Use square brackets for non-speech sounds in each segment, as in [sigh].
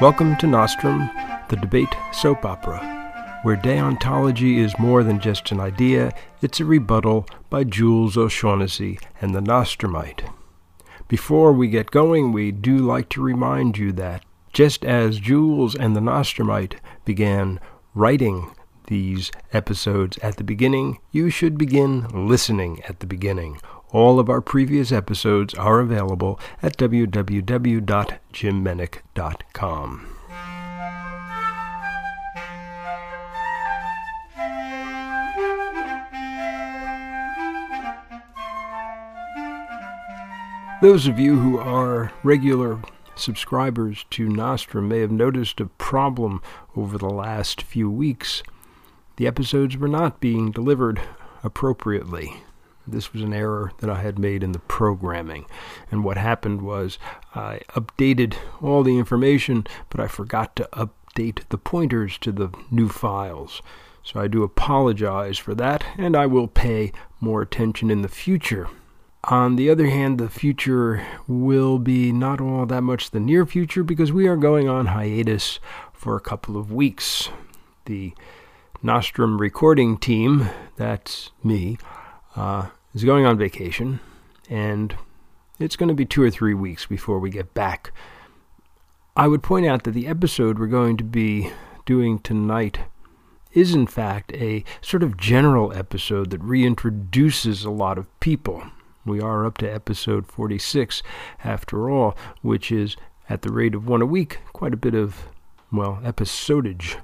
Welcome to Nostrum, the debate soap opera, where deontology is more than just an idea, it's a rebuttal by Jules O'Shaughnessy and the Nostrumite. Before we get going, we do like to remind you that just as Jules and the Nostrumite began writing these episodes at the beginning, you should begin listening at the beginning. All of our previous episodes are available at www.jimmenick.com. Those of you who are regular subscribers to Nostrum may have noticed a problem over the last few weeks. The episodes were not being delivered appropriately. This was an error that I had made in the programming. And what happened was I updated all the information, but I forgot to update the pointers to the new files. So I do apologize for that, and I will pay more attention in the future. On the other hand, the future will be not all that much the near future because we are going on hiatus for a couple of weeks. The Nostrum recording team, that's me, uh, is going on vacation, and it's going to be two or three weeks before we get back. I would point out that the episode we're going to be doing tonight is, in fact, a sort of general episode that reintroduces a lot of people. We are up to episode 46, after all, which is, at the rate of one a week, quite a bit of, well, episodage.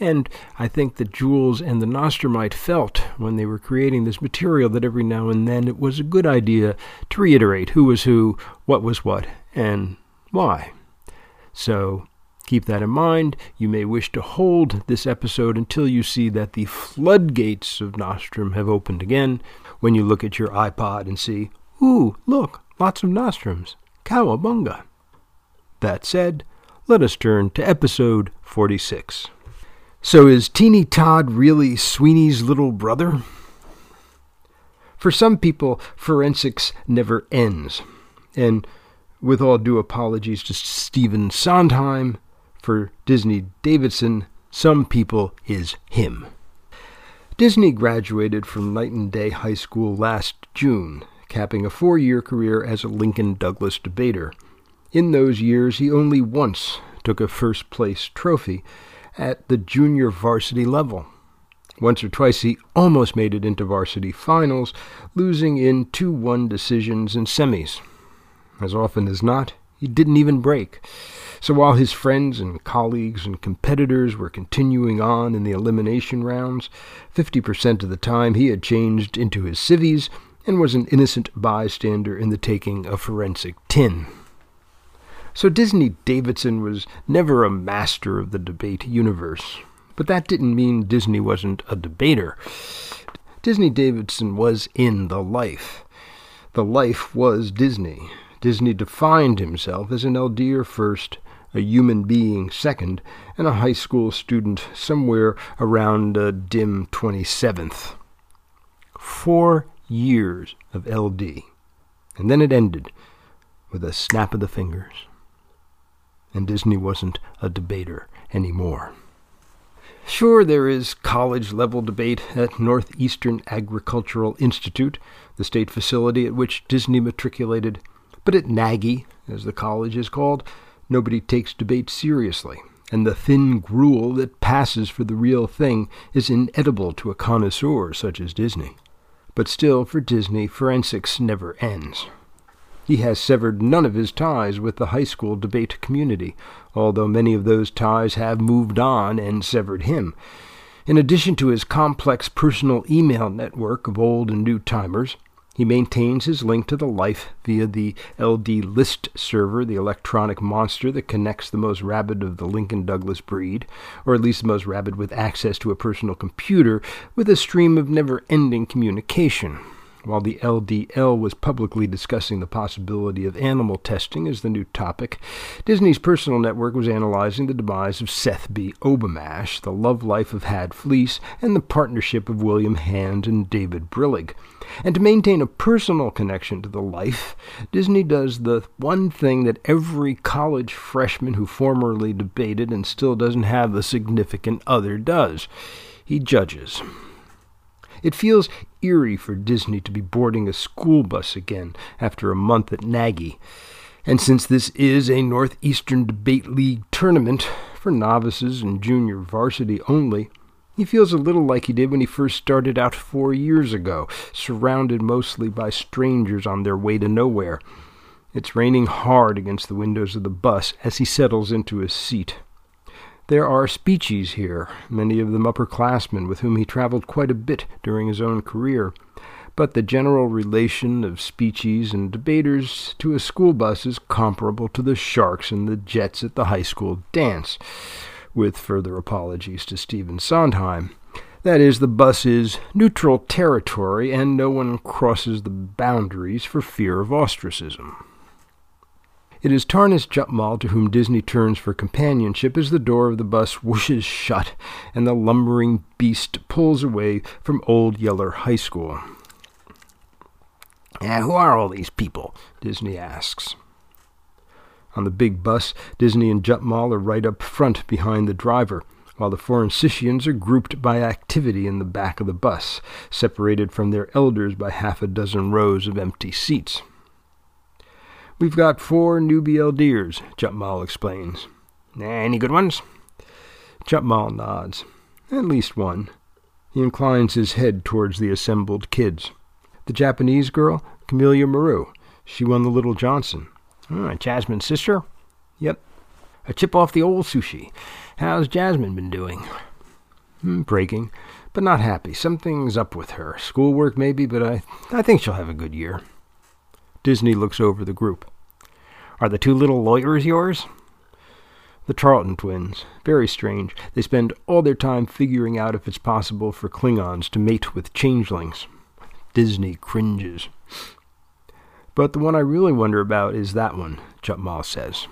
And I think that Jules and the Nostrumite felt when they were creating this material that every now and then it was a good idea to reiterate who was who, what was what, and why. So keep that in mind. You may wish to hold this episode until you see that the floodgates of Nostrum have opened again. When you look at your iPod and see, ooh, look, lots of Nostrums. Cowabunga. That said, let us turn to episode 46. So is Teeny Todd really Sweeney's little brother? For some people, forensics never ends. And with all due apologies to Stephen Sondheim, for Disney Davidson, some people is him. Disney graduated from Knight and Day High School last June, capping a four year career as a Lincoln Douglas debater. In those years, he only once took a first place trophy at the junior varsity level. Once or twice he almost made it into varsity finals, losing in 2 1 decisions and semis. As often as not, he didn't even break. So while his friends and colleagues and competitors were continuing on in the elimination rounds, 50% of the time he had changed into his civvies and was an innocent bystander in the taking of forensic tin. So Disney Davidson was never a master of the debate universe. But that didn't mean Disney wasn't a debater. Disney Davidson was in the life. The life was Disney. Disney defined himself as an LDer first, a human being second, and a high school student somewhere around a dim 27th. Four years of LD. And then it ended with a snap of the fingers and Disney wasn't a debater anymore. Sure, there is college level debate at Northeastern Agricultural Institute, the state facility at which Disney matriculated, but at NAGI, as the college is called, nobody takes debate seriously, and the thin gruel that passes for the real thing is inedible to a connoisseur such as Disney. But still, for Disney, forensics never ends. He has severed none of his ties with the high school debate community, although many of those ties have moved on and severed him. In addition to his complex personal email network of old and new timers, he maintains his link to the life via the LD List server, the electronic monster that connects the most rabid of the Lincoln Douglas breed, or at least the most rabid with access to a personal computer, with a stream of never ending communication While the LDL was publicly discussing the possibility of animal testing as the new topic, Disney's personal network was analyzing the demise of Seth B. Obamash, the love life of Had Fleece, and the partnership of William Hand and David Brillig. And to maintain a personal connection to the life, Disney does the one thing that every college freshman who formerly debated and still doesn't have a significant other does he judges. It feels eerie for Disney to be boarding a school bus again after a month at NAGI. And since this is a Northeastern Debate League tournament for novices and junior varsity only, he feels a little like he did when he first started out four years ago, surrounded mostly by strangers on their way to nowhere. It's raining hard against the windows of the bus as he settles into his seat. There are speechies here, many of them upperclassmen with whom he traveled quite a bit during his own career. But the general relation of speechies and debaters to a school bus is comparable to the sharks and the jets at the high school dance, with further apologies to Stephen Sondheim. That is, the bus is neutral territory and no one crosses the boundaries for fear of ostracism. It is Tarnis Jutmal to whom Disney turns for companionship as the door of the bus [laughs] whooshes shut and the lumbering beast pulls away from Old Yeller High School. Yeah, who are all these people? Disney asks. On the big bus, Disney and Jutmal are right up front behind the driver, while the Forensicians are grouped by activity in the back of the bus, separated from their elders by half a dozen rows of empty seats. We've got four new BLDers, Jutmal explains. Any good ones? Jutmal nods. At least one. He inclines his head towards the assembled kids. The Japanese girl, Camelia Maru. She won the Little Johnson. Oh, Jasmine's sister? Yep. A chip off the old sushi. How's Jasmine been doing? Hmm, breaking, but not happy. Something's up with her. Schoolwork, maybe, but I, I think she'll have a good year. Disney looks over the group. Are the two little lawyers yours? The Charlton twins. Very strange. They spend all their time figuring out if it's possible for Klingons to mate with changelings. Disney cringes. But the one I really wonder about is that one, Jutmal says.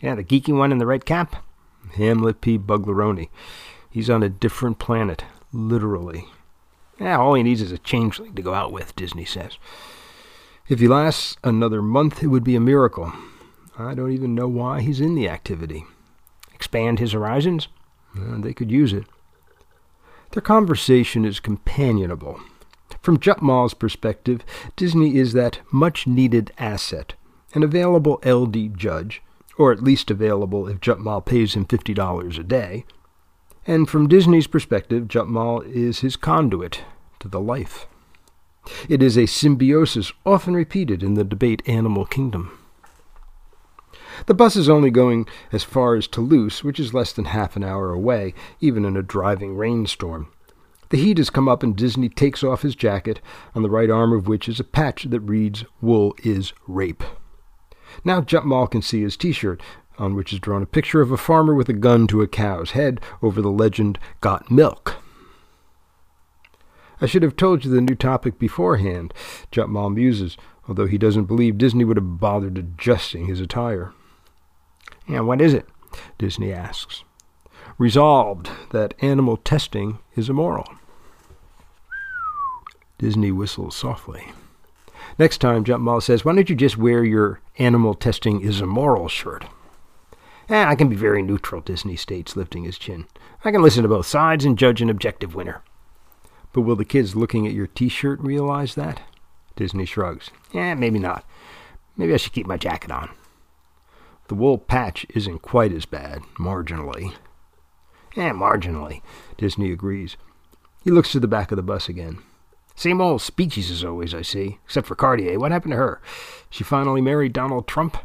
Yeah, the geeky one in the red cap? Hamlet P. Buglaroni. He's on a different planet, literally. Yeah, all he needs is a changeling to go out with, Disney says. If he lasts another month, it would be a miracle. I don't even know why he's in the activity. Expand his horizons? They could use it. Their conversation is companionable. From Jutmal's perspective, Disney is that much needed asset, an available LD judge, or at least available if Jutmal pays him $50 a day. And from Disney's perspective, Jutmal is his conduit to the life. It is a symbiosis often repeated in the debate animal kingdom. The bus is only going as far as Toulouse, which is less than half an hour away, even in a driving rainstorm. The heat has come up, and Disney takes off his jacket, on the right arm of which is a patch that reads, Wool is rape. Now Jutmal can see his t shirt, on which is drawn a picture of a farmer with a gun to a cow's head over the legend, Got Milk. I should have told you the new topic beforehand, Jutmal muses, although he doesn't believe Disney would have bothered adjusting his attire. And what is it? Disney asks. Resolved that animal testing is immoral. Disney whistles softly. Next time, Jutmal says, Why don't you just wear your animal testing is immoral shirt? Eh, I can be very neutral, Disney states, lifting his chin. I can listen to both sides and judge an objective winner. But will the kids looking at your t shirt realize that? Disney shrugs. Yeah, maybe not. Maybe I should keep my jacket on. The wool patch isn't quite as bad, marginally. Yeah, marginally. Disney agrees. He looks to the back of the bus again. Same old speeches as always, I see. Except for Cartier. What happened to her? She finally married Donald Trump?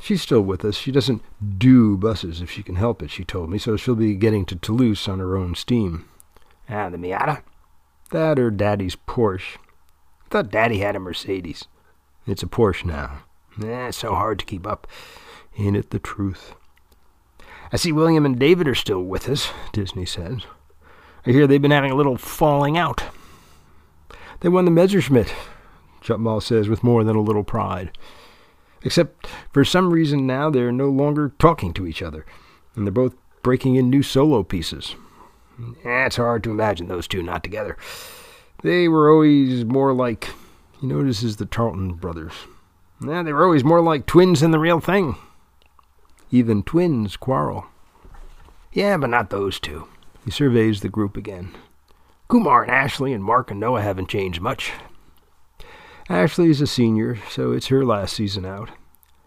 She's still with us. She doesn't do buses if she can help it, she told me, so she'll be getting to Toulouse on her own steam. Ah, the Miata? That or Daddy's Porsche. I thought Daddy had a Mercedes. It's a Porsche now. Eh, it's so hard to keep up. Ain't it the truth? I see William and David are still with us, Disney says. I hear they've been having a little falling out. They won the Messerschmitt, Jutmal says with more than a little pride. Except for some reason now they're no longer talking to each other, and they're both breaking in new solo pieces. It's hard to imagine those two not together. They were always more like, he notices the Tarleton brothers. Yeah, they were always more like twins than the real thing. Even twins quarrel. Yeah, but not those two. He surveys the group again. Kumar and Ashley and Mark and Noah haven't changed much. Ashley's a senior, so it's her last season out.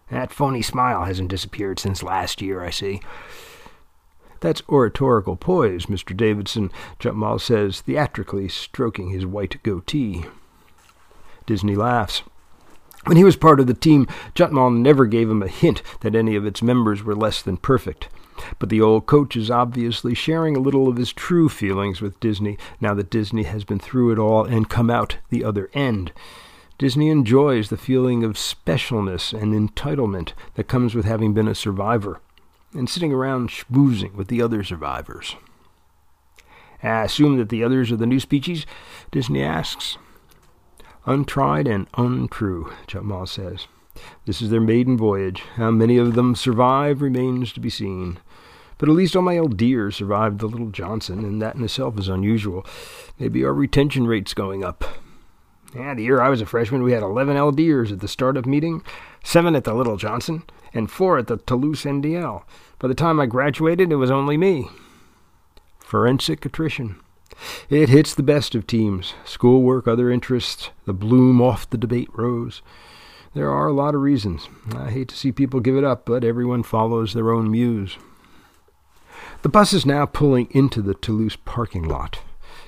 That phony smile hasn't disappeared since last year, I see. That's oratorical poise, Mr. Davidson, Jutmal says, theatrically stroking his white goatee. Disney laughs. When he was part of the team, Jutmal never gave him a hint that any of its members were less than perfect. But the old coach is obviously sharing a little of his true feelings with Disney now that Disney has been through it all and come out the other end. Disney enjoys the feeling of specialness and entitlement that comes with having been a survivor and sitting around schmoozing with the other survivors. I assume that the others are the new species? Disney asks. Untried and untrue, Jutmal says. This is their maiden voyage. How many of them survive remains to be seen. But at least all my old dears survived the little Johnson, and that in itself is unusual. Maybe our retention rate's going up. Yeah, the year I was a freshman, we had 11 LDers at the startup meeting, seven at the Little Johnson, and four at the Toulouse NDL. By the time I graduated, it was only me. Forensic attrition. It hits the best of teams schoolwork, other interests, the bloom off the debate rose. There are a lot of reasons. I hate to see people give it up, but everyone follows their own muse. The bus is now pulling into the Toulouse parking lot.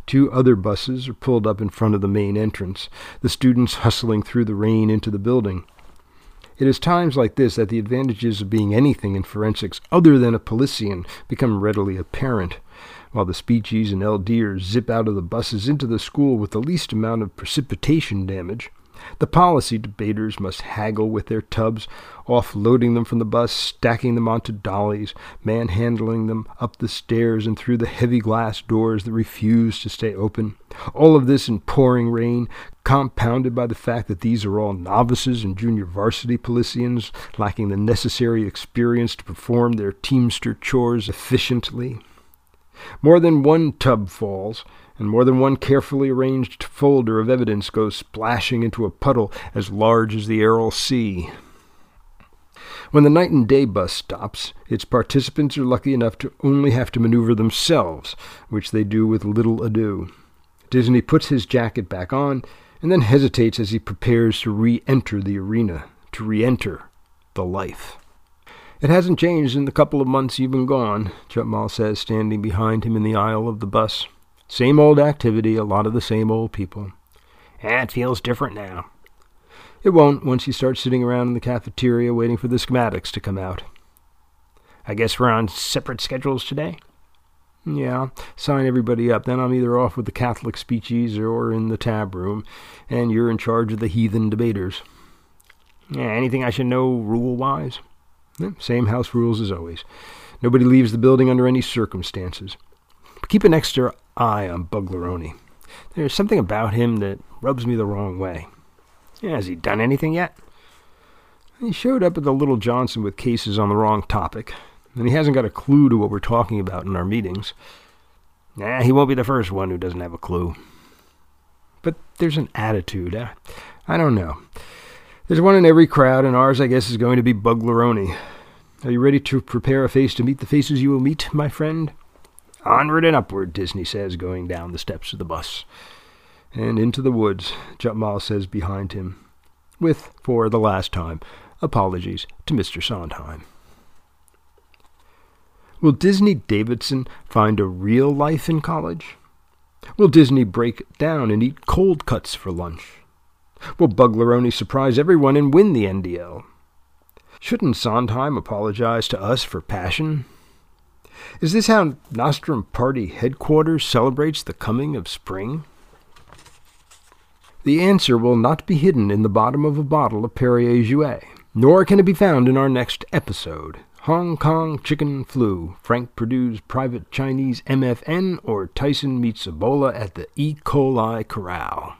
Two other buses are pulled up in front of the main entrance, the students hustling through the rain into the building. It is times like this that the advantages of being anything in forensics other than a Palician become readily apparent. While the speechies and LDers zip out of the buses into the school with the least amount of precipitation damage, the policy debaters must haggle with their tubs, offloading them from the bus, stacking them onto dollies, manhandling them up the stairs and through the heavy glass doors that refuse to stay open. All of this in pouring rain, compounded by the fact that these are all novices and junior varsity Palicians, lacking the necessary experience to perform their teamster chores efficiently. More than one tub falls, and more than one carefully arranged folder of evidence goes splashing into a puddle as large as the Aral Sea. When the night and day bus stops, its participants are lucky enough to only have to maneuver themselves, which they do with little ado. Disney puts his jacket back on and then hesitates as he prepares to re enter the arena, to re enter the life. It hasn't changed in the couple of months you've been gone, Jutmal says, standing behind him in the aisle of the bus. Same old activity, a lot of the same old people. Eh, it feels different now. It won't once you start sitting around in the cafeteria waiting for the schematics to come out. I guess we're on separate schedules today? Yeah, sign everybody up. Then I'm either off with the Catholic speeches or in the tab room, and you're in charge of the heathen debaters. Yeah, anything I should know rule wise? Same house rules as always. Nobody leaves the building under any circumstances. Keep an extra eye on Buglaroni. There's something about him that rubs me the wrong way. Has he done anything yet? He showed up at the Little Johnson with cases on the wrong topic, and he hasn't got a clue to what we're talking about in our meetings. Nah, he won't be the first one who doesn't have a clue. But there's an attitude. I, I don't know. There's one in every crowd, and ours, I guess, is going to be Buglaroni. Are you ready to prepare a face to meet the faces you will meet, my friend? Onward and upward, Disney says, going down the steps of the bus. And into the woods, Jutmal says behind him, with, for the last time, apologies to Mr. Sondheim. Will Disney Davidson find a real life in college? Will Disney break down and eat cold cuts for lunch? Will Buglaroni surprise everyone and win the NDL? Shouldn't Sondheim apologize to us for passion? Is this how Nostrum Party headquarters celebrates the coming of spring? The answer will not be hidden in the bottom of a bottle of Perrier Jouet, nor can it be found in our next episode. Hong Kong chicken flu, Frank Perdue's private Chinese MFN, or Tyson meets Ebola at the E. coli corral.